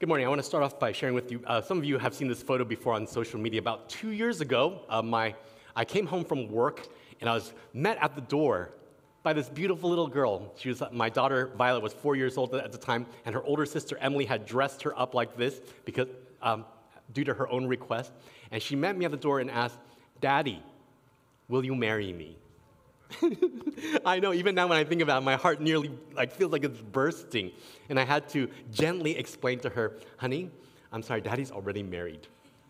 Good morning. I want to start off by sharing with you. Uh, some of you have seen this photo before on social media. About two years ago, uh, my, I came home from work and I was met at the door by this beautiful little girl. She was my daughter Violet was four years old at the time, and her older sister Emily had dressed her up like this because um, due to her own request. And she met me at the door and asked, "Daddy, will you marry me?" I know, even now when I think about it, my heart nearly like feels like it's bursting. And I had to gently explain to her, honey, I'm sorry, daddy's already married.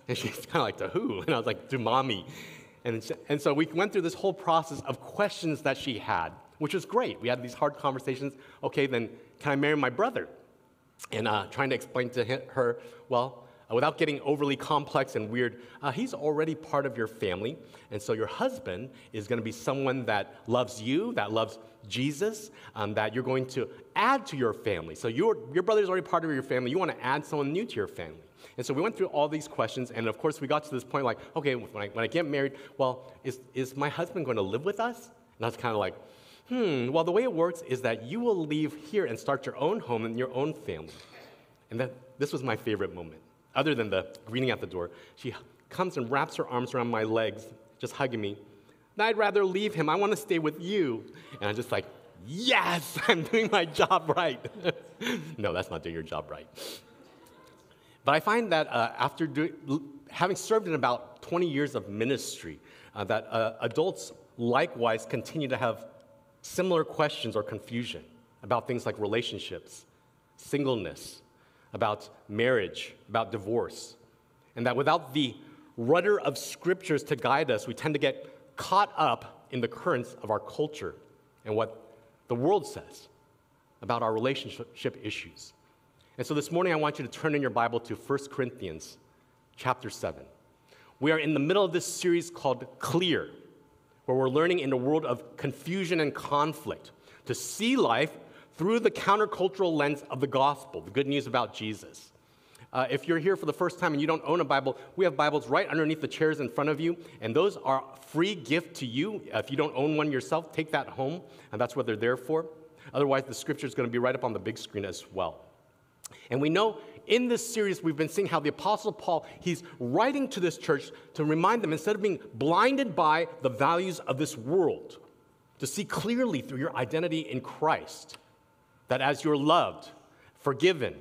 And she's kind of like, to who? And I was like, to mommy. And, and so we went through this whole process of questions that she had, which was great. We had these hard conversations. Okay, then can I marry my brother? And uh, trying to explain to her, well, uh, without getting overly complex and weird, uh, he's already part of your family. And so your husband is going to be someone that loves you, that loves Jesus, um, that you're going to add to your family. So your, your brother is already part of your family. You want to add someone new to your family. And so we went through all these questions, and of course, we got to this point like, okay, when I, when I get married, well, is, is my husband going to live with us? And I was kind of like, hmm, well, the way it works is that you will leave here and start your own home and your own family. And that, this was my favorite moment other than the greeting at the door, she comes and wraps her arms around my legs, just hugging me. I'd rather leave him. I want to stay with you. And I'm just like, yes, I'm doing my job right. no, that's not doing your job right. But I find that uh, after do, having served in about 20 years of ministry, uh, that uh, adults likewise continue to have similar questions or confusion about things like relationships, singleness, about marriage, about divorce. And that without the rudder of scriptures to guide us, we tend to get caught up in the currents of our culture and what the world says about our relationship issues. And so this morning I want you to turn in your Bible to 1 Corinthians chapter 7. We are in the middle of this series called Clear, where we're learning in a world of confusion and conflict to see life through the countercultural lens of the gospel, the good news about Jesus. Uh, if you're here for the first time and you don't own a Bible, we have Bibles right underneath the chairs in front of you, and those are free gift to you. If you don't own one yourself, take that home, and that's what they're there for. Otherwise, the scripture is going to be right up on the big screen as well. And we know in this series we've been seeing how the apostle Paul he's writing to this church to remind them instead of being blinded by the values of this world, to see clearly through your identity in Christ that as you're loved, forgiven,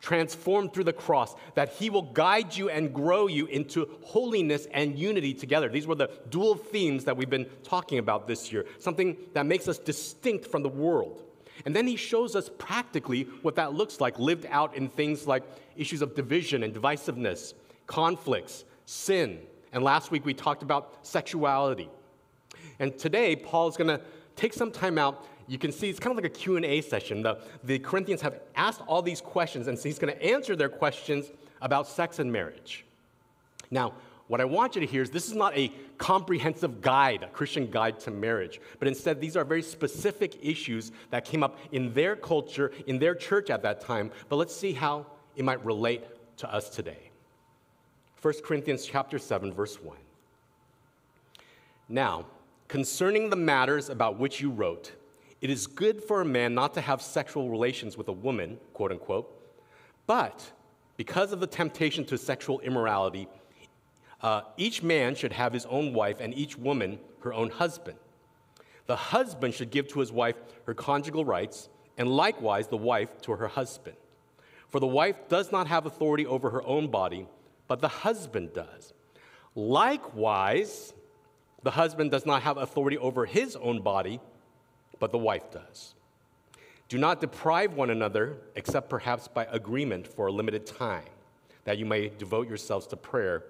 transformed through the cross, that He will guide you and grow you into holiness and unity together. These were the dual themes that we've been talking about this year, something that makes us distinct from the world. And then He shows us practically what that looks like, lived out in things like issues of division and divisiveness, conflicts, sin. And last week we talked about sexuality. And today, Paul's going to take some time out you can see it's kind of like a Q&A session. The, the Corinthians have asked all these questions, and so he's going to answer their questions about sex and marriage. Now, what I want you to hear is this is not a comprehensive guide, a Christian guide to marriage, but instead these are very specific issues that came up in their culture, in their church at that time. But let's see how it might relate to us today. 1 Corinthians chapter 7 verse 1. Now, concerning the matters about which you wrote, it is good for a man not to have sexual relations with a woman, quote unquote, but because of the temptation to sexual immorality, uh, each man should have his own wife and each woman her own husband. The husband should give to his wife her conjugal rights, and likewise the wife to her husband. For the wife does not have authority over her own body, but the husband does. Likewise, the husband does not have authority over his own body but the wife does. Do not deprive one another, except perhaps by agreement for a limited time, that you may devote yourselves to prayer,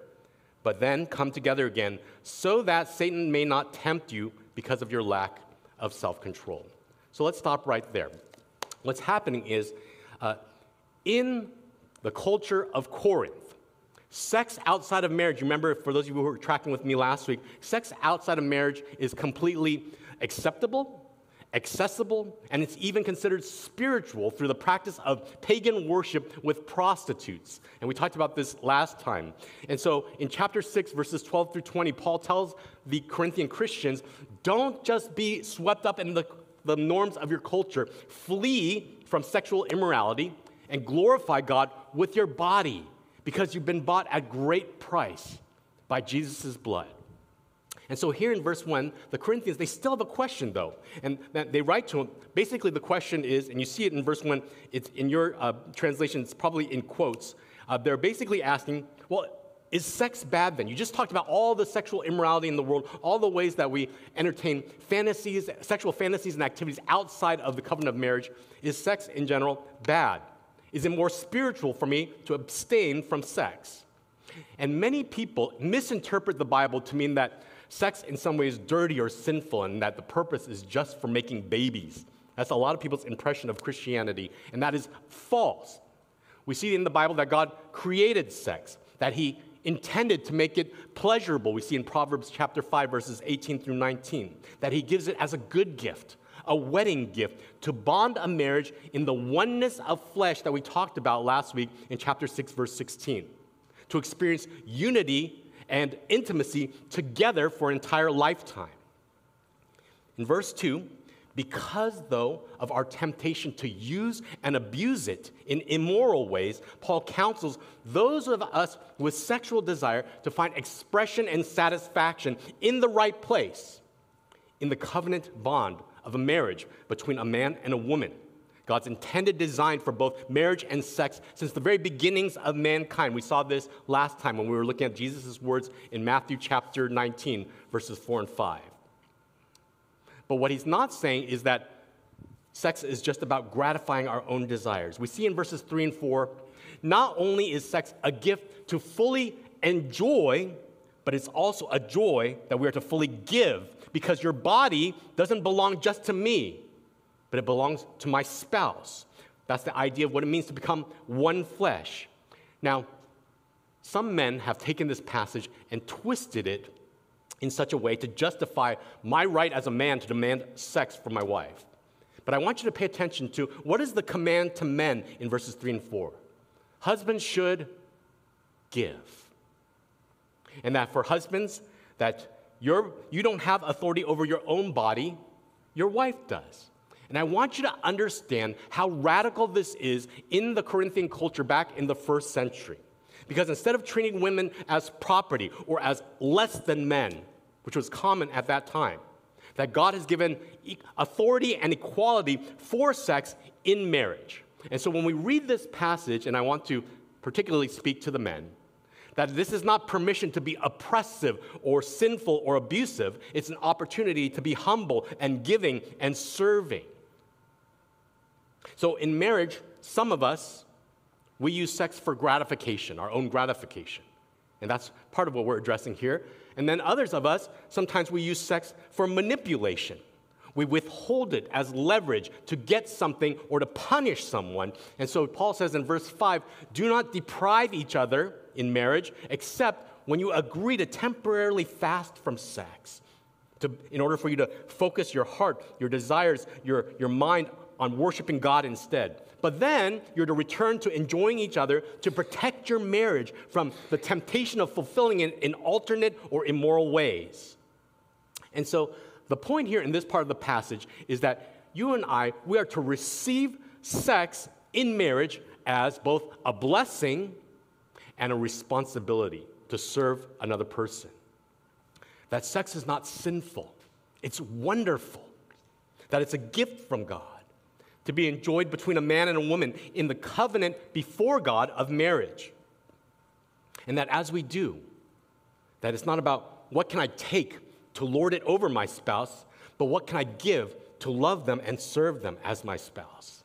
but then come together again, so that Satan may not tempt you because of your lack of self control. So let's stop right there. What's happening is uh, in the culture of Corinth, sex outside of marriage, remember, for those of you who were tracking with me last week, sex outside of marriage is completely acceptable accessible, and it's even considered spiritual through the practice of pagan worship with prostitutes. And we talked about this last time. And so in chapter 6, verses 12 through 20, Paul tells the Corinthian Christians don't just be swept up in the, the norms of your culture, flee from sexual immorality. and glorify God with your body because you've been bought at great price by Jesus' blood. And so here in verse 1, the Corinthians, they still have a question though. And they write to him. Basically, the question is, and you see it in verse 1, it's in your uh, translation, it's probably in quotes. Uh, they're basically asking, well, is sex bad then? You just talked about all the sexual immorality in the world, all the ways that we entertain fantasies, sexual fantasies and activities outside of the covenant of marriage. Is sex in general bad? Is it more spiritual for me to abstain from sex? And many people misinterpret the Bible to mean that sex in some ways dirty or sinful and that the purpose is just for making babies. That's a lot of people's impression of Christianity, and that is false. We see in the Bible that God created sex, that He intended to make it pleasurable. We see in Proverbs chapter 5, verses 18 through 19, that He gives it as a good gift, a wedding gift, to bond a marriage in the oneness of flesh that we talked about last week in chapter 6, verse 16, to experience unity and intimacy together for an entire lifetime. In verse 2, because, though, of our temptation to use and abuse it in immoral ways, Paul counsels those of us with sexual desire to find expression and satisfaction in the right place, in the covenant bond of a marriage between a man and a woman. God's intended design for both marriage and sex since the very beginnings of mankind. We saw this last time when we were looking at Jesus' words in Matthew chapter 19, verses 4 and 5. But what he's not saying is that sex is just about gratifying our own desires. We see in verses 3 and 4 not only is sex a gift to fully enjoy, but it's also a joy that we are to fully give because your body doesn't belong just to me, but it belongs to my spouse. That's the idea of what it means to become one flesh. Now, some men have taken this passage and twisted it in such a way to justify my right as a man to demand sex from my wife. But I want you to pay attention to what is the command to men in verses 3 and 4. Husbands should give. And that for husbands, that you're, you don't have authority over your own body, your wife does. And I want you to understand how radical this is in the Corinthian culture back in the first century. Because instead of treating women as property or as less than men, which was common at that time, that God has given authority and equality for sex in marriage. And so when we read this passage, and I want to particularly speak to the men, that this is not permission to be oppressive or sinful or abusive, it's an opportunity to be humble and giving and serving. So in marriage, some of us we use sex for gratification, our own gratification. And that's part of what we're addressing here. And then others of us, sometimes we use sex for manipulation. We withhold it as leverage to get something or to punish someone. And so Paul says in verse 5 do not deprive each other in marriage except when you agree to temporarily fast from sex. To, in order for you to focus your heart, your desires, your, your mind on worshiping God instead. But then you're to return to enjoying each other to protect your marriage from the temptation of fulfilling it in alternate or immoral ways. And so the point here in this part of the passage is that you and I, we are to receive sex in marriage as both a blessing and a responsibility to serve another person. That sex is not sinful, it's wonderful, that it's a gift from God to be enjoyed between a man and a woman in the covenant before God of marriage. And that as we do, that it's not about what can I take to lord it over my spouse, but what can I give to love them and serve them as my spouse.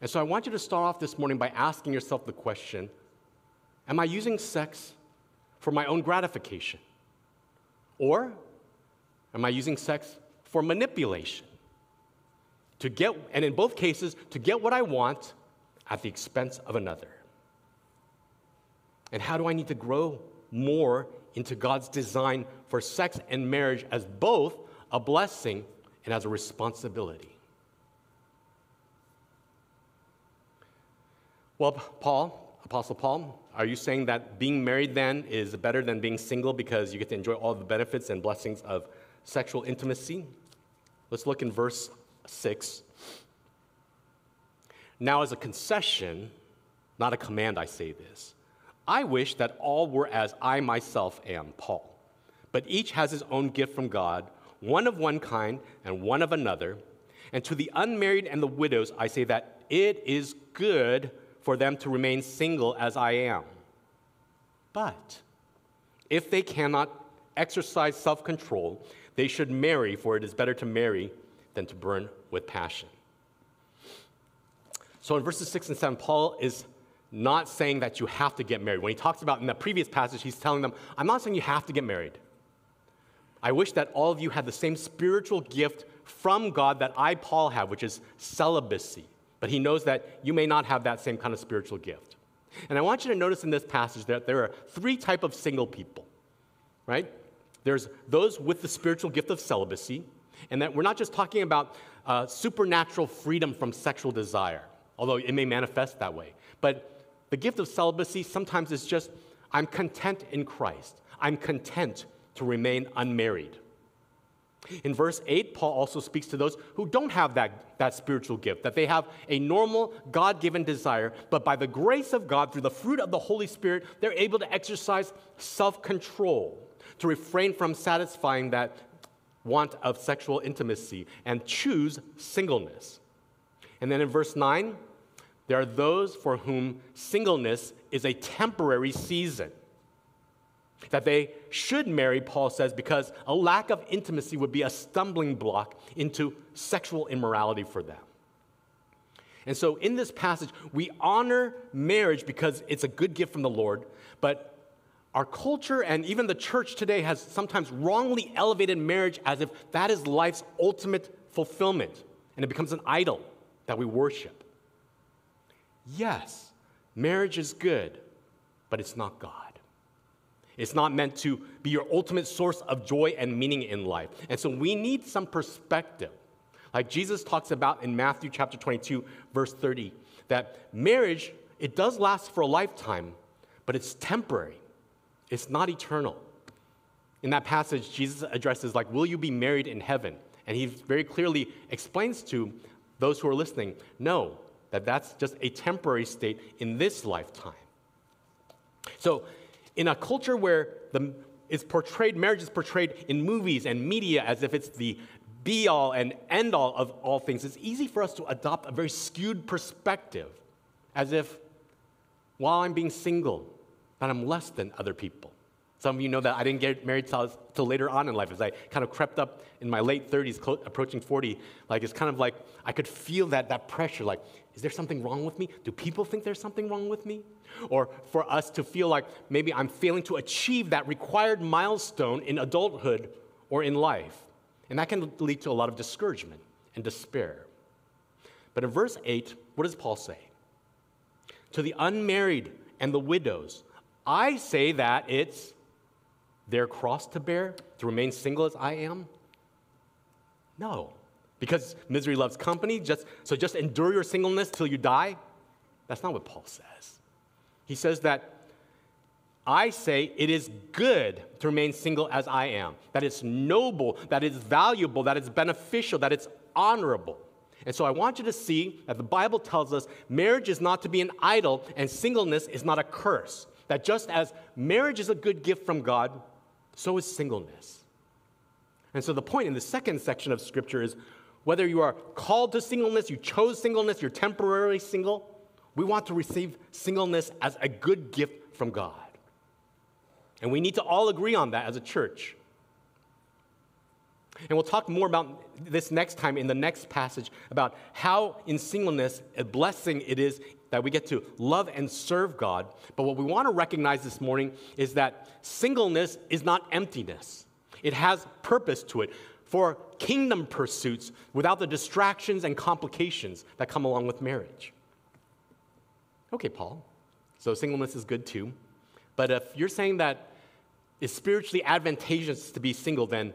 And so I want you to start off this morning by asking yourself the question Am I using sex for my own gratification? Or am I using sex for manipulation? To get, and in both cases, to get what I want at the expense of another. And how do I need to grow more into God's design for sex and marriage as both a blessing and as a responsibility? Well, Paul, Apostle Paul, are you saying that being married then is better than being single because you get to enjoy all the benefits and blessings of sexual intimacy? Let's look in verse 6. Now, as a concession, not a command, I say this. I wish that all were as I myself am, Paul. But each has his own gift from God, one of one kind and one of another. And to the unmarried and the widows, I say that it is good for them to remain single as I am. But if they cannot exercise self control, they should marry, for it is better to marry than to burn with passion. So in verses 6 and 7, Paul is not saying that you have to get married. When he talks about in the previous passage, he's telling them, I'm not saying you have to get married. I wish that all of you had the same spiritual gift from God that I, Paul, have, which is celibacy. But he knows that you may not have that same kind of spiritual gift. And I want you to notice in this passage that there are three type of single people, right? There's those with the spiritual gift of celibacy, and that we're not just talking about uh, supernatural freedom from sexual desire, although it may manifest that way. But the gift of celibacy sometimes is just, I'm content in Christ. I'm content to remain unmarried. In verse 8, Paul also speaks to those who don't have that, that spiritual gift, that they have a normal, God given desire, but by the grace of God, through the fruit of the Holy Spirit, they're able to exercise self control, to refrain from satisfying that want of sexual intimacy, and choose singleness. And then in verse 9, there are those for whom singleness is a temporary season. That they should marry, Paul says, because a lack of intimacy would be a stumbling block into sexual immorality for them. And so in this passage, we honor marriage because it's a good gift from the Lord, but our culture and even the church today has sometimes wrongly elevated marriage as if that is life's ultimate fulfillment, and it becomes an idol that we worship. Yes, marriage is good, but it's not God. It's not meant to be your ultimate source of joy and meaning in life. And so we need some perspective. Like Jesus talks about in Matthew chapter 22, verse 30, that marriage, it does last for a lifetime, but it's temporary. It's not eternal. In that passage, Jesus addresses, like, will you be married in heaven? And he very clearly explains to those who are listening, no, that that's just a temporary state in this lifetime. So in a culture where the, it's portrayed, marriage is portrayed in movies and media as if it's the be all and end all of all things, it's easy for us to adopt a very skewed perspective as if while I'm being single, that I'm less than other people. Some of you know that I didn't get married till, till later on in life. As I kind of crept up in my late 30s, approaching 40, like it's kind of like I could feel that, that pressure. Like, is there something wrong with me? Do people think there's something wrong with me? Or for us to feel like maybe I'm failing to achieve that required milestone in adulthood or in life. And that can lead to a lot of discouragement and despair. But in verse 8, what does Paul say? To the unmarried and the widows, I say that it's their cross to bear to remain single as I am? No. Because misery loves company, just, so just endure your singleness till you die? That's not what Paul says. He says that I say it is good to remain single as I am, that it's noble, that it's valuable, that it's beneficial, that it's honorable. And so I want you to see that the Bible tells us marriage is not to be an idol and singleness is not a curse. That just as marriage is a good gift from God, so is singleness. And so the point in the second section of Scripture is whether you are called to singleness, you chose singleness, you're temporarily single, we want to receive singleness as a good gift from God. And we need to all agree on that as a church. And we'll talk more about this next time in the next passage about how in singleness, a blessing it is that we get to love and serve God. But what we want to recognize this morning is that singleness is not emptiness, it has purpose to it for kingdom pursuits without the distractions and complications that come along with marriage. Okay, Paul, so singleness is good too. But if you're saying that it's spiritually advantageous to be single, then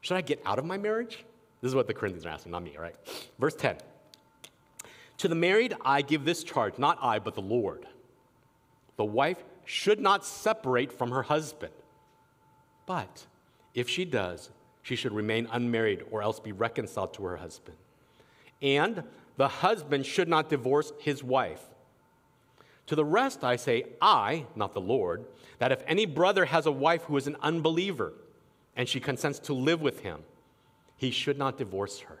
should I get out of my marriage? This is what the Corinthians are asking, not me, all right? Verse 10. To the married, I give this charge, not I, but the Lord. The wife should not separate from her husband. But if she does, she should remain unmarried or else be reconciled to her husband. And the husband should not divorce his wife. To the rest I say, I, not the Lord, that if any brother has a wife who is an unbeliever and she consents to live with him, he should not divorce her.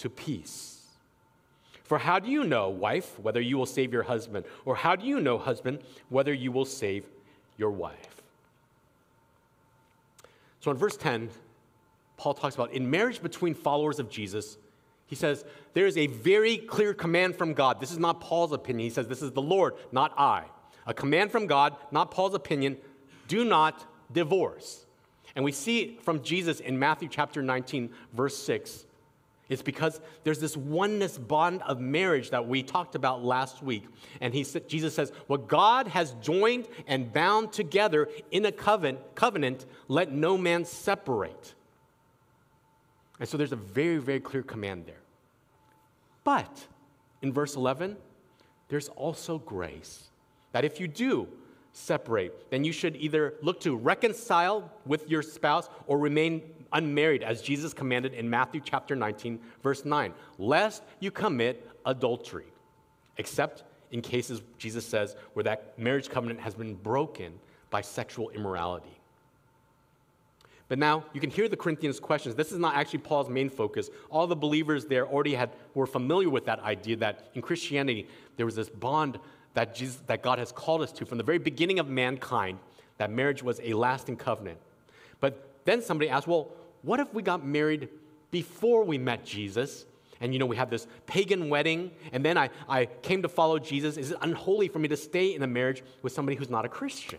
to peace. For how do you know, wife, whether you will save your husband? Or how do you know, husband, whether you will save your wife? So in verse 10, Paul talks about in marriage between followers of Jesus, he says, there is a very clear command from God. This is not Paul's opinion. He says, this is the Lord, not I. A command from God, not Paul's opinion do not divorce. And we see from Jesus in Matthew chapter 19, verse 6 it's because there's this oneness bond of marriage that we talked about last week. And he Jesus says, What God has joined and bound together in a covenant, covenant, let no man separate. And so there's a very, very clear command there. But in verse 11, there's also grace. That if you do separate, then you should either look to reconcile with your spouse or remain unmarried, as Jesus commanded in Matthew chapter 19, verse 9, lest you commit adultery, except in cases, Jesus says, where that marriage covenant has been broken by sexual immorality. But now you can hear the Corinthians' questions. This is not actually Paul's main focus. All the believers there already had, were familiar with that idea that in Christianity there was this bond that, Jesus, that God has called us to from the very beginning of mankind, that marriage was a lasting covenant. But then somebody asked, well, what if we got married before we met Jesus? And you know, we have this pagan wedding, and then I, I came to follow Jesus. Is it unholy for me to stay in a marriage with somebody who's not a Christian?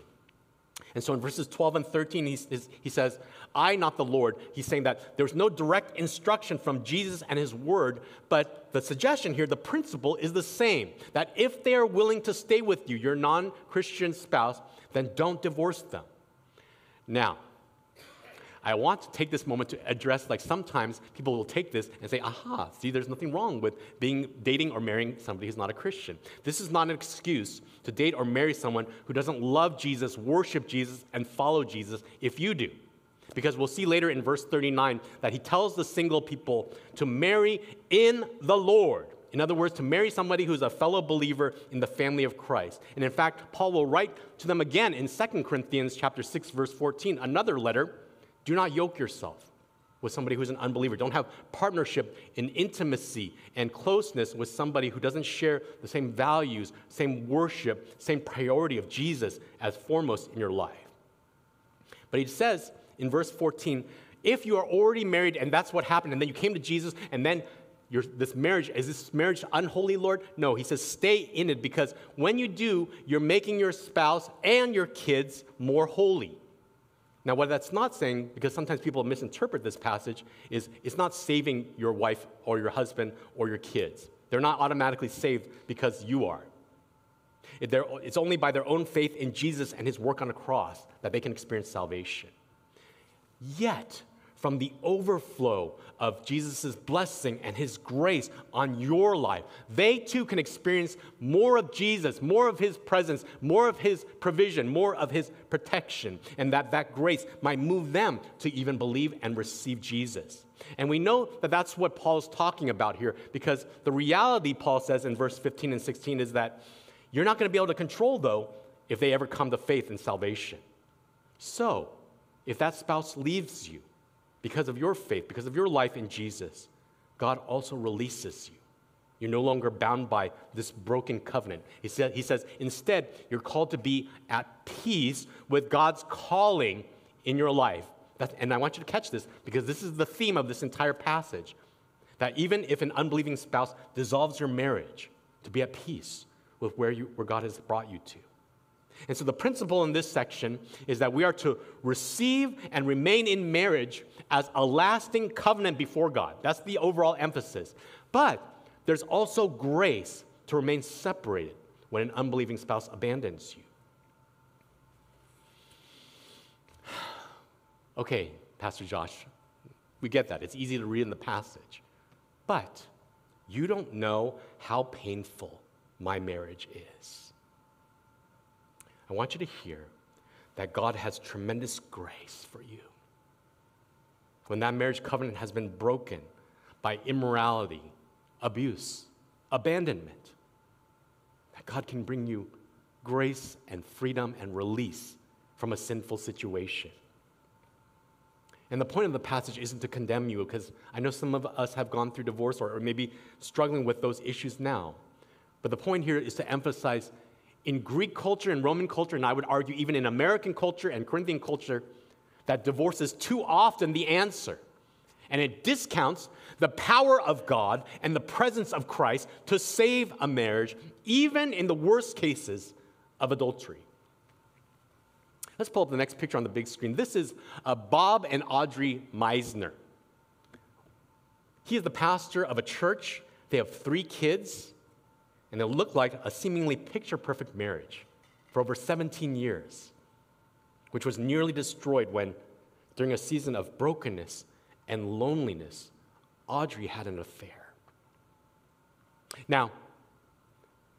And so in verses 12 and 13, he, he says, I, not the Lord. He's saying that there's no direct instruction from Jesus and his word, but the suggestion here, the principle is the same that if they are willing to stay with you, your non Christian spouse, then don't divorce them. Now, I want to take this moment to address, like sometimes people will take this and say, aha, see, there's nothing wrong with being dating or marrying somebody who's not a Christian. This is not an excuse to date or marry someone who doesn't love Jesus, worship Jesus, and follow Jesus if you do. Because we'll see later in verse 39 that he tells the single people to marry in the Lord. In other words, to marry somebody who's a fellow believer in the family of Christ. And in fact, Paul will write to them again in 2 Corinthians chapter 6 verse 14, another letter do not yoke yourself with somebody who's an unbeliever. Don't have partnership in intimacy and closeness with somebody who doesn't share the same values, same worship, same priority of Jesus as foremost in your life. But he says in verse 14, if you are already married and that's what happened, and then you came to Jesus and then this marriage, is this marriage unholy, Lord? No, he says stay in it because when you do, you're making your spouse and your kids more holy. Now, what that's not saying, because sometimes people misinterpret this passage, is it's not saving your wife or your husband or your kids. They're not automatically saved because you are. It's only by their own faith in Jesus and his work on the cross that they can experience salvation. Yet, from the overflow of Jesus' blessing and his grace on your life. They too can experience more of Jesus, more of his presence, more of his provision, more of his protection, and that that grace might move them to even believe and receive Jesus. And we know that that's what Paul is talking about here because the reality, Paul says in verse 15 and 16, is that you're not going to be able to control, though, if they ever come to faith and salvation. So, if that spouse leaves you, because of your faith, because of your life in Jesus, God also releases you. You're no longer bound by this broken covenant. He, said, he says, instead, you're called to be at peace with God's calling in your life. That's, and I want you to catch this because this is the theme of this entire passage. That even if an unbelieving spouse dissolves your marriage, to be at peace with where, you, where God has brought you to. And so the principle in this section is that we are to receive and remain in marriage as a lasting covenant before God. That's the overall emphasis. But there's also grace to remain separated when an unbelieving spouse abandons you. okay, Pastor Josh, we get that. It's easy to read in the passage. But you don't know how painful my marriage is. I want you to hear that God has tremendous grace for you. When that marriage covenant has been broken by immorality, abuse, abandonment, that God can bring you grace and freedom and release from a sinful situation. And the point of the passage isn't to condemn you, because I know some of us have gone through divorce or, or maybe struggling with those issues now. But the point here is to emphasize in Greek culture and Roman culture, and I would argue even in American culture and Corinthian culture, that divorce is too often the answer. And it discounts the power of God and the presence of Christ to save a marriage, even in the worst cases of adultery. Let's pull up the next picture on the big screen. This is uh, Bob and Audrey Meisner. He is the pastor of a church. They have three kids and it looked like a seemingly picture perfect marriage for over 17 years, which was nearly destroyed when, during a season of brokenness and loneliness, Audrey had an affair. Now,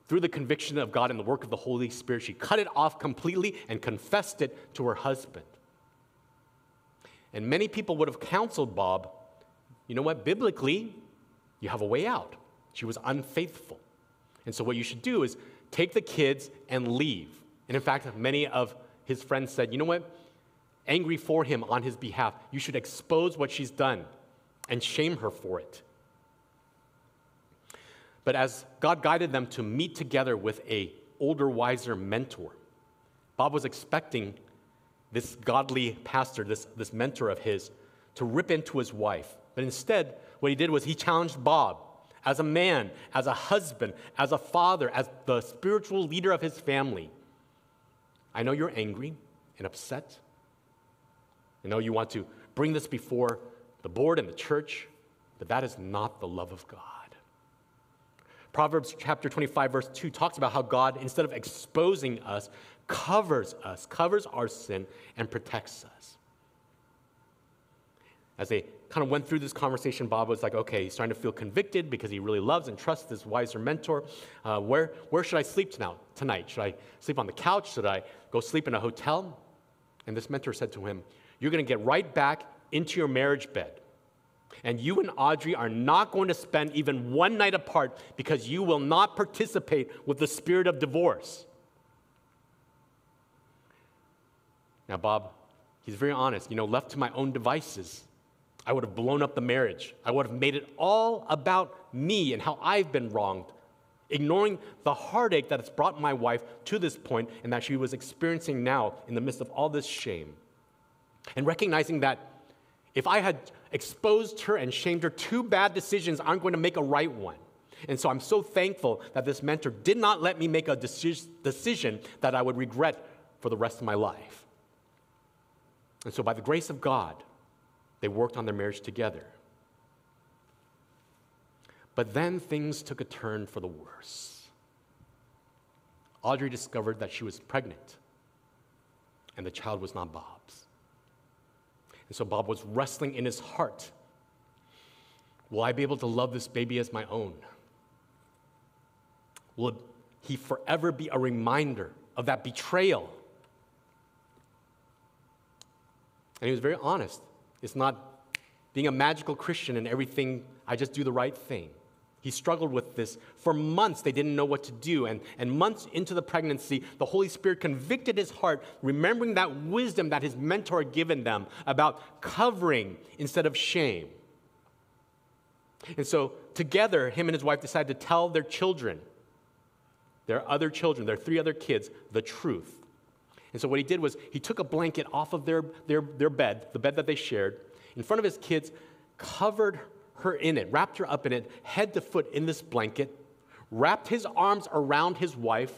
through the conviction of God and the work of the Holy Spirit, she cut it off completely and confessed it to her husband. And many people would have counseled Bob, you know what, biblically, you have a way out. She was unfaithful. And so, what you should do is take the kids and leave. And in fact, many of his friends said, you know what? Angry for him on his behalf, you should expose what she's done and shame her for it. But as God guided them to meet together with a older, wiser mentor, Bob was expecting this godly pastor, this, this mentor of his, to rip into his wife. But instead, what he did was he challenged Bob as a man, as a husband, as a father, as the spiritual leader of his family. I know you're angry and upset. I know you want to bring this before the board and the church, but that is not the love of God. Proverbs chapter 25, verse 2 talks about how God, instead of exposing us, covers us, covers our sin, and protects us. As they kind of went through this conversation, Bob was like, okay, he's starting to feel convicted because he really loves and trusts this wiser mentor. Uh, where, where should I sleep tonight, tonight? Should I sleep on the couch? Should I go sleep in a hotel? And this mentor said to him, You're going to get right back into your marriage bed. And you and Audrey are not going to spend even one night apart because you will not participate with the spirit of divorce. Now, Bob, he's very honest. You know, left to my own devices, I would have blown up the marriage. I would have made it all about me and how I've been wronged, ignoring the heartache that has brought my wife to this point and that she was experiencing now in the midst of all this shame. And recognizing that if I had exposed her and shamed her, two bad decisions aren't going to make a right one. And so I'm so thankful that this mentor did not let me make a decision that I would regret for the rest of my life. And so, by the grace of God, they worked on their marriage together. But then things took a turn for the worse. Audrey discovered that she was pregnant, and the child was not Bob's. And so Bob was wrestling in his heart Will I be able to love this baby as my own? Will he forever be a reminder of that betrayal? And he was very honest. It's not being a magical Christian and everything, I just do the right thing. He struggled with this. For months, they didn't know what to do. And, and months into the pregnancy, the Holy Spirit convicted his heart, remembering that wisdom that his mentor had given them about covering instead of shame. And so, together, him and his wife decided to tell their children, their other children, their three other kids, the truth. And so what he did was he took a blanket off of their, their, their bed, the bed that they shared, in front of his kids, covered her in it, wrapped her up in it, head to foot in this blanket, wrapped his arms around his wife,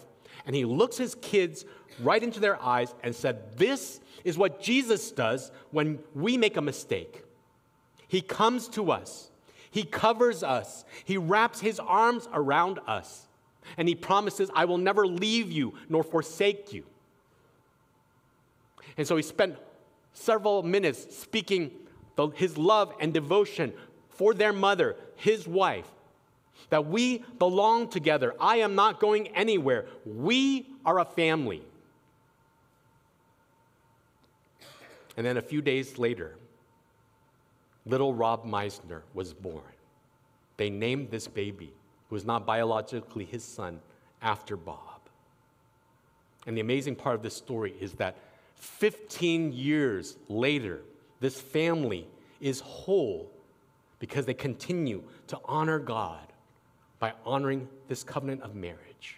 And he looks his kids right into their eyes and said, This is what Jesus does when we make a mistake. He comes to us, he covers us, he wraps his arms around us, and he promises, I will never leave you nor forsake you. And so he spent several minutes speaking the, his love and devotion for their mother, his wife, that we belong together. I am not going anywhere. We are a family. And then a few days later, little Rob Meisner was born. They named this baby, who was not biologically his son, after Bob. And the amazing part of this story is that 15 years later, this family is whole because they continue to honor God by honoring this covenant of marriage.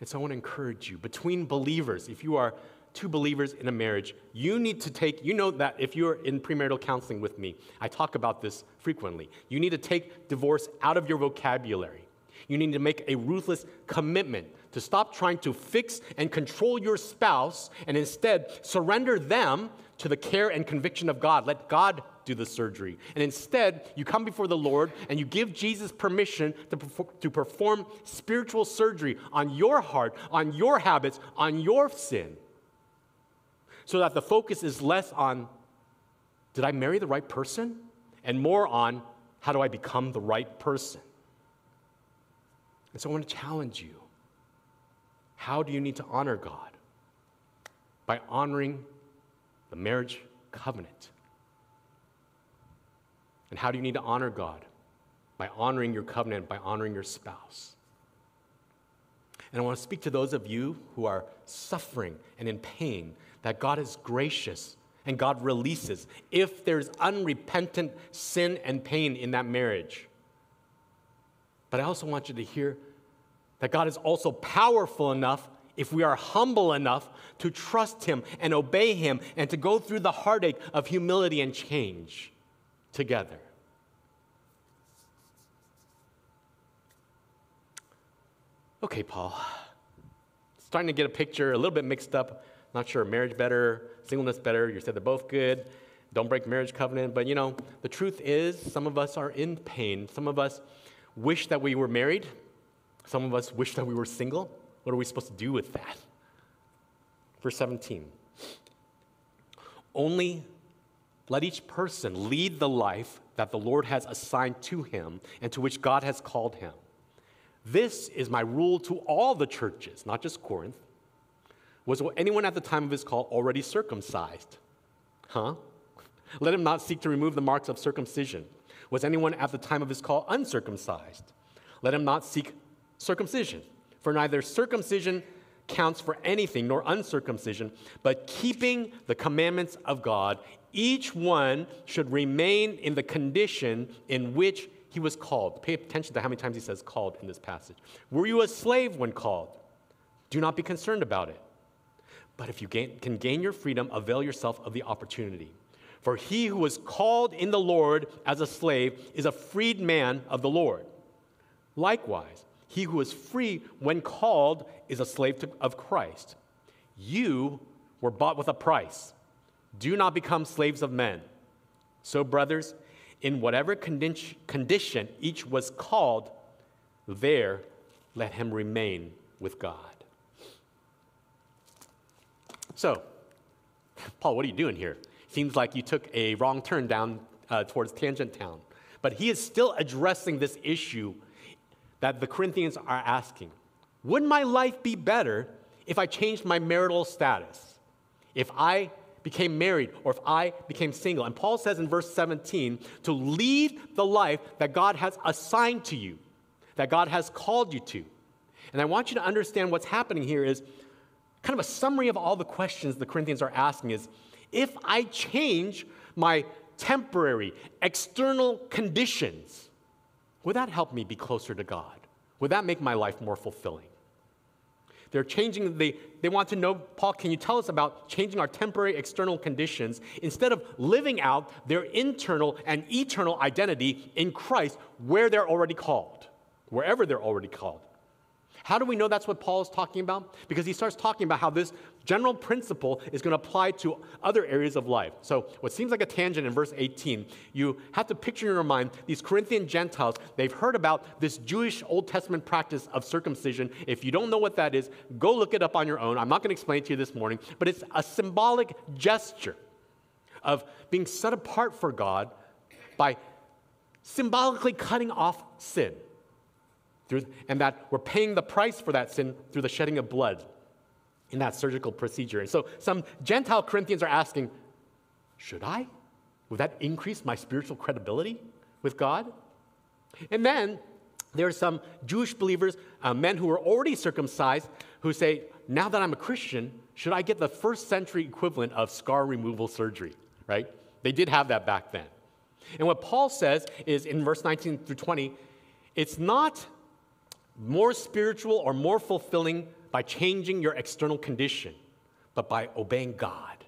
And so I want to encourage you between believers, if you are two believers in a marriage, you need to take, you know that if you're in premarital counseling with me, I talk about this frequently. You need to take divorce out of your vocabulary. You need to make a ruthless commitment to stop trying to fix and control your spouse and instead surrender them to the care and conviction of God. Let God do the surgery. And instead, you come before the Lord and you give Jesus permission to, to perform spiritual surgery on your heart, on your habits, on your sin so that the focus is less on, did I marry the right person? And more on, how do I become the right person? And so I want to challenge you. How do you need to honor God? By honoring the marriage covenant. And how do you need to honor God? By honoring your covenant, by honoring your spouse. And I want to speak to those of you who are suffering and in pain that God is gracious and God releases if there's unrepentant sin and pain in that marriage. But I also want you to hear that God is also powerful enough if we are humble enough to trust Him and obey Him and to go through the heartache of humility and change together. Okay, Paul. Starting to get a picture, a little bit mixed up not sure, marriage better, singleness better. You said they're both good. Don't break marriage covenant. But you know, the truth is, some of us are in pain. Some of us wish that we were married. Some of us wish that we were single. What are we supposed to do with that? Verse 17. Only let each person lead the life that the Lord has assigned to him and to which God has called him. This is my rule to all the churches, not just Corinth. Was anyone at the time of his call already circumcised? Huh? Let him not seek to remove the marks of circumcision. Was anyone at the time of his call uncircumcised? Let him not seek circumcision. For neither circumcision counts for anything, nor uncircumcision, but keeping the commandments of God, each one should remain in the condition in which he was called. Pay attention to how many times he says called in this passage. Were you a slave when called? Do not be concerned about it. But if you gain, can gain your freedom, avail yourself of the opportunity. For he who was called in the Lord as a slave is a freed man of the Lord. Likewise, he who is free when called is a slave to, of Christ. You were bought with a price. Do not become slaves of men. So, brothers, in whatever condi- condition each was called, there let him remain with God. So, Paul, what are you doing here? Seems like you took a wrong turn down uh, towards Tangent Town. But he is still addressing this issue that the Corinthians are asking Would my life be better if I changed my marital status? If I became married or if I became single? And Paul says in verse 17 to lead the life that God has assigned to you, that God has called you to. And I want you to understand what's happening here is kind of a summary of all the questions the Corinthians are asking is if I change my temporary external conditions, would that help me be closer to God? Would that make my life more fulfilling? They're changing, they, they want to know, Paul, can you tell us about changing our temporary external conditions instead of living out their internal and eternal identity in Christ where they're already called, wherever they're already called? How do we know that's what Paul is talking about? Because he starts talking about how this general principle is going to apply to other areas of life. So, what seems like a tangent in verse 18, you have to picture in your mind these Corinthian Gentiles. They've heard about this Jewish Old Testament practice of circumcision. If you don't know what that is, go look it up on your own. I'm not going to explain it to you this morning, but it's a symbolic gesture of being set apart for God by symbolically cutting off sin. Through, and that we're paying the price for that sin through the shedding of blood in that surgical procedure. And so some Gentile Corinthians are asking, should I? Would that increase my spiritual credibility with God? And then there are some Jewish believers, uh, men who were already circumcised, who say, now that I'm a Christian, should I get the first century equivalent of scar removal surgery, right? They did have that back then. And what Paul says is in verse 19 through 20, it's not more spiritual or more fulfilling by changing your external condition, but by obeying God,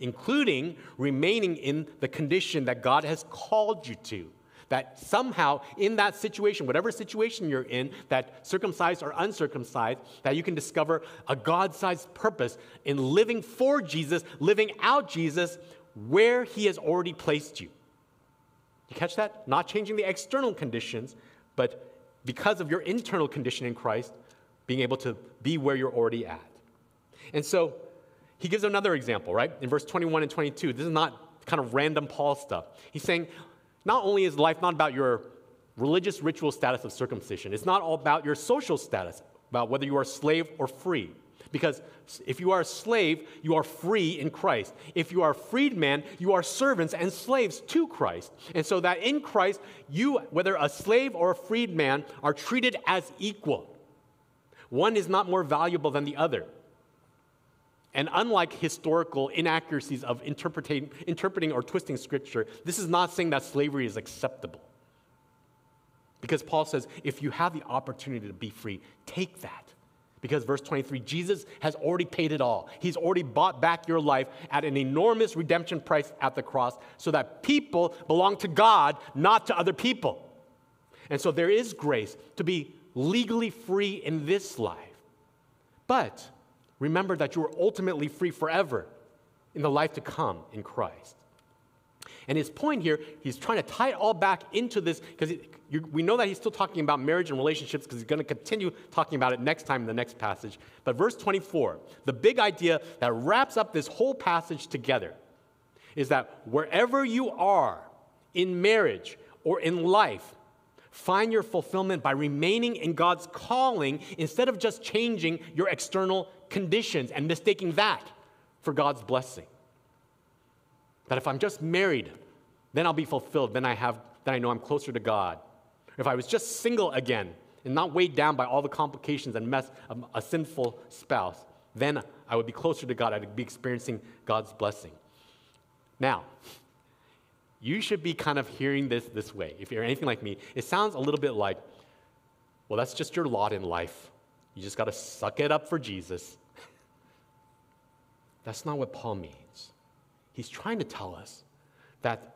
including remaining in the condition that God has called you to. That somehow in that situation, whatever situation you're in, that circumcised or uncircumcised, that you can discover a God sized purpose in living for Jesus, living out Jesus where He has already placed you. You catch that? Not changing the external conditions, but because of your internal condition in Christ, being able to be where you're already at. And so he gives another example, right? In verse 21 and 22. This is not kind of random Paul stuff. He's saying, not only is life not about your religious ritual status of circumcision, it's not all about your social status, about whether you are slave or free. Because if you are a slave, you are free in Christ. If you are a freedman, you are servants and slaves to Christ. And so that in Christ, you, whether a slave or a freedman, are treated as equal. One is not more valuable than the other. And unlike historical inaccuracies of interpreting, interpreting or twisting scripture, this is not saying that slavery is acceptable. Because Paul says, if you have the opportunity to be free, take that. Because verse 23, Jesus has already paid it all. He's already bought back your life at an enormous redemption price at the cross so that people belong to God, not to other people. And so there is grace to be legally free in this life. But remember that you are ultimately free forever in the life to come in Christ. And his point here, he's trying to tie it all back into this because we know that he's still talking about marriage and relationships because he's going to continue talking about it next time in the next passage. But verse 24, the big idea that wraps up this whole passage together is that wherever you are in marriage or in life, find your fulfillment by remaining in God's calling instead of just changing your external conditions and mistaking that for God's blessing. That if I'm just married, then I'll be fulfilled. Then I have, then I know I'm closer to God. If I was just single again and not weighed down by all the complications and mess of a sinful spouse, then I would be closer to God. I'd be experiencing God's blessing. Now, you should be kind of hearing this this way. If you're anything like me, it sounds a little bit like, well, that's just your lot in life. You just got to suck it up for Jesus. That's not what Paul means. He's trying to tell us that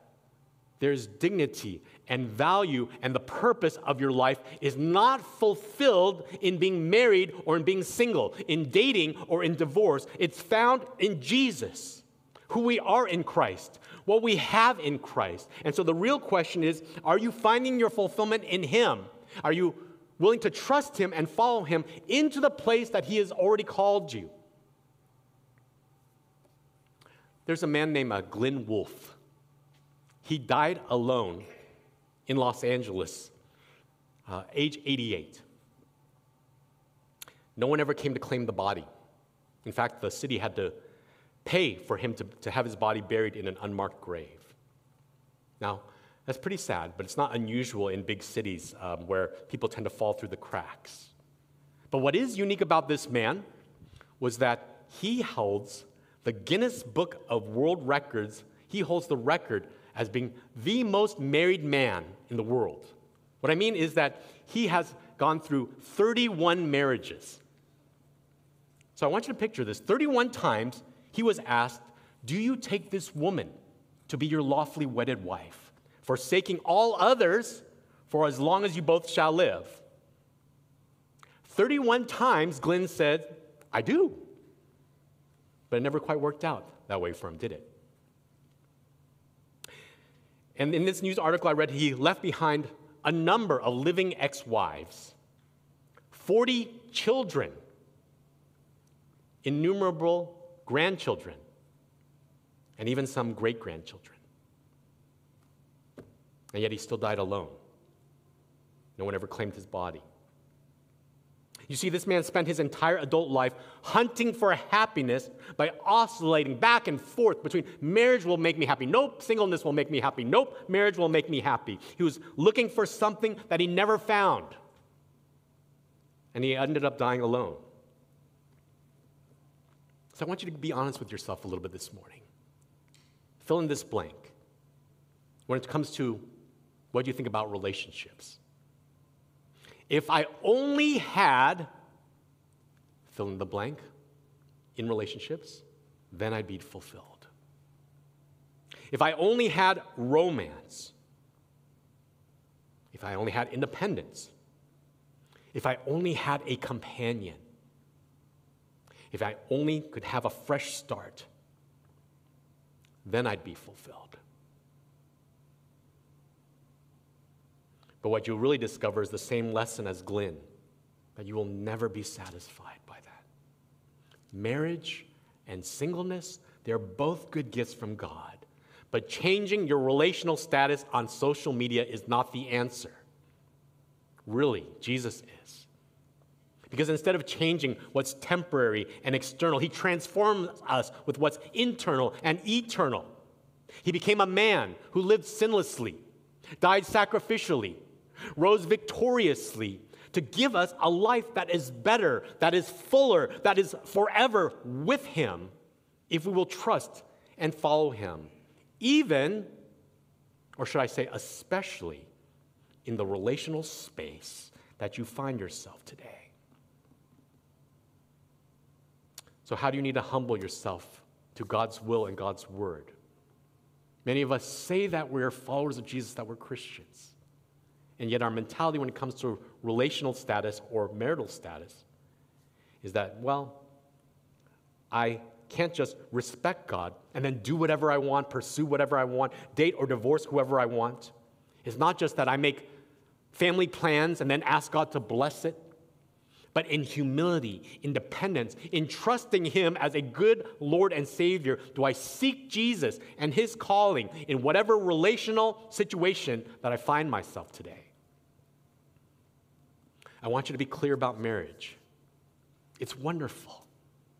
there's dignity and value, and the purpose of your life is not fulfilled in being married or in being single, in dating or in divorce. It's found in Jesus, who we are in Christ, what we have in Christ. And so the real question is are you finding your fulfillment in Him? Are you willing to trust Him and follow Him into the place that He has already called you? There's a man named uh, Glynn Wolfe. He died alone in Los Angeles, uh, age 88. No one ever came to claim the body. In fact, the city had to pay for him to, to have his body buried in an unmarked grave. Now, that's pretty sad, but it's not unusual in big cities um, where people tend to fall through the cracks. But what is unique about this man was that he holds the Guinness Book of World Records, he holds the record as being the most married man in the world. What I mean is that he has gone through 31 marriages. So I want you to picture this 31 times he was asked, Do you take this woman to be your lawfully wedded wife, forsaking all others for as long as you both shall live? 31 times, Glynn said, I do. But it never quite worked out that way for him, did it? And in this news article I read, he left behind a number of living ex wives, 40 children, innumerable grandchildren, and even some great grandchildren. And yet he still died alone. No one ever claimed his body. You see, this man spent his entire adult life hunting for happiness by oscillating back and forth between marriage will make me happy. Nope, singleness will make me happy. Nope, marriage will make me happy. He was looking for something that he never found. And he ended up dying alone. So I want you to be honest with yourself a little bit this morning. Fill in this blank. When it comes to what do you think about relationships? If I only had, fill in the blank, in relationships, then I'd be fulfilled. If I only had romance, if I only had independence, if I only had a companion, if I only could have a fresh start, then I'd be fulfilled. But what you'll really discover is the same lesson as Glynn that you will never be satisfied by that. Marriage and singleness, they're both good gifts from God. But changing your relational status on social media is not the answer. Really, Jesus is. Because instead of changing what's temporary and external, he transforms us with what's internal and eternal. He became a man who lived sinlessly, died sacrificially, rose victoriously to give us a life that is better, that is fuller, that is forever with Him if we will trust and follow Him. Even, or should I say, especially, in the relational space that you find yourself today. So, how do you need to humble yourself to God's will and God's word? Many of us say that we're followers of Jesus, that we're Christians. And yet, our mentality when it comes to relational status or marital status is that, well, I can't just respect God and then do whatever I want, pursue whatever I want, date or divorce whoever I want. It's not just that I make family plans and then ask God to bless it, but in humility, in dependence, in trusting Him as a good Lord and Savior, do I seek Jesus and His calling in whatever relational situation that I find myself today. I want you to be clear about marriage. It's wonderful.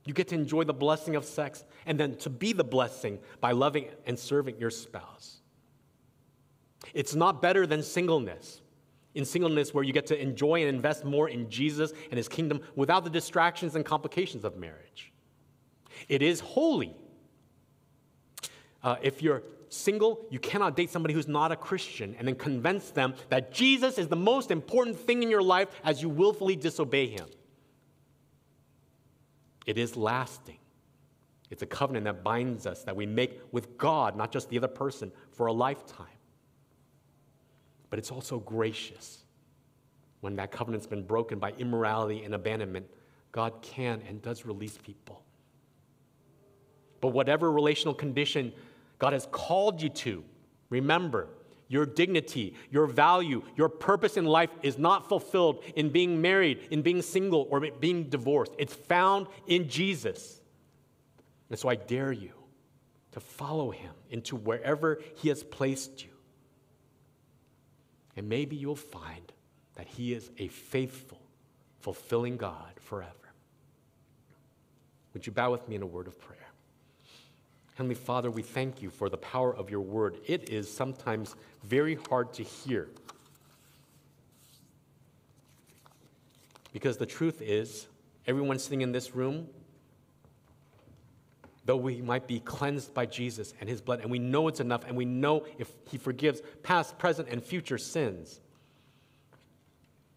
You get to enjoy the blessing of sex and then to be the blessing by loving and serving your spouse. It's not better than singleness. In singleness, where you get to enjoy and invest more in Jesus and his kingdom without the distractions and complications of marriage. It is holy. Uh, if you're single, you cannot date somebody who's not a Christian and then convince them that Jesus is the most important thing in your life as you willfully disobey him. It is lasting. It's a covenant that binds us, that we make with God, not just the other person, for a lifetime. But it's also gracious. When that covenant's been broken by immorality and abandonment, God can and does release people. But whatever relational condition God has called you to. Remember, your dignity, your value, your purpose in life is not fulfilled in being married, in being single, or being divorced. It's found in Jesus. And so I dare you to follow him into wherever he has placed you. And maybe you'll find that he is a faithful, fulfilling God forever. Would you bow with me in a word of prayer? Heavenly Father, we thank you for the power of your word. It is sometimes very hard to hear. Because the truth is, everyone sitting in this room, though we might be cleansed by Jesus and his blood, and we know it's enough, and we know if he forgives past, present, and future sins,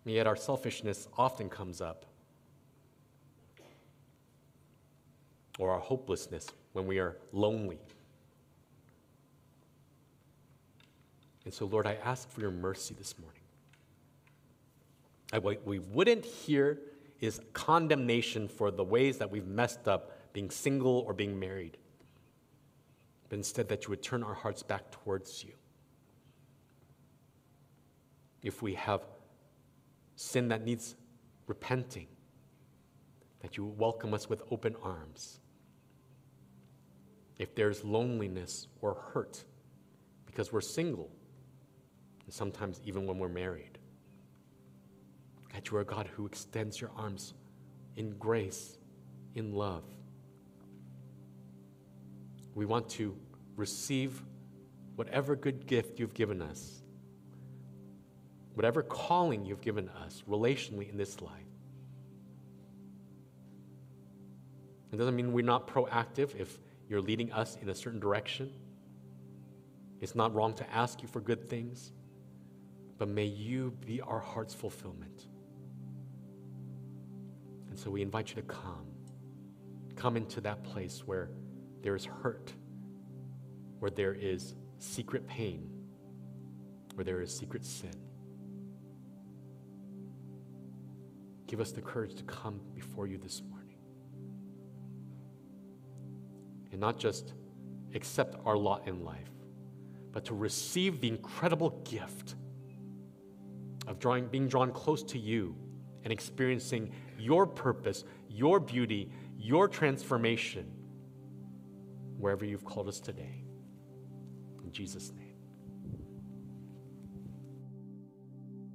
and yet our selfishness often comes up, or our hopelessness when we are lonely. And so, Lord, I ask for your mercy this morning. I, we wouldn't hear is condemnation for the ways that we've messed up being single or being married, but instead that you would turn our hearts back towards you. If we have sin that needs repenting, that you would welcome us with open arms. If there's loneliness or hurt because we're single, and sometimes even when we're married, that you are a God who extends your arms in grace, in love. We want to receive whatever good gift you've given us, whatever calling you've given us relationally in this life. It doesn't mean we're not proactive if you're leading us in a certain direction. It's not wrong to ask you for good things, but may you be our heart's fulfillment. And so we invite you to come. Come into that place where there is hurt, where there is secret pain, where there is secret sin. Give us the courage to come before you this morning. And not just accept our lot in life, but to receive the incredible gift of drawing, being drawn close to you and experiencing your purpose, your beauty, your transformation wherever you've called us today. In Jesus' name.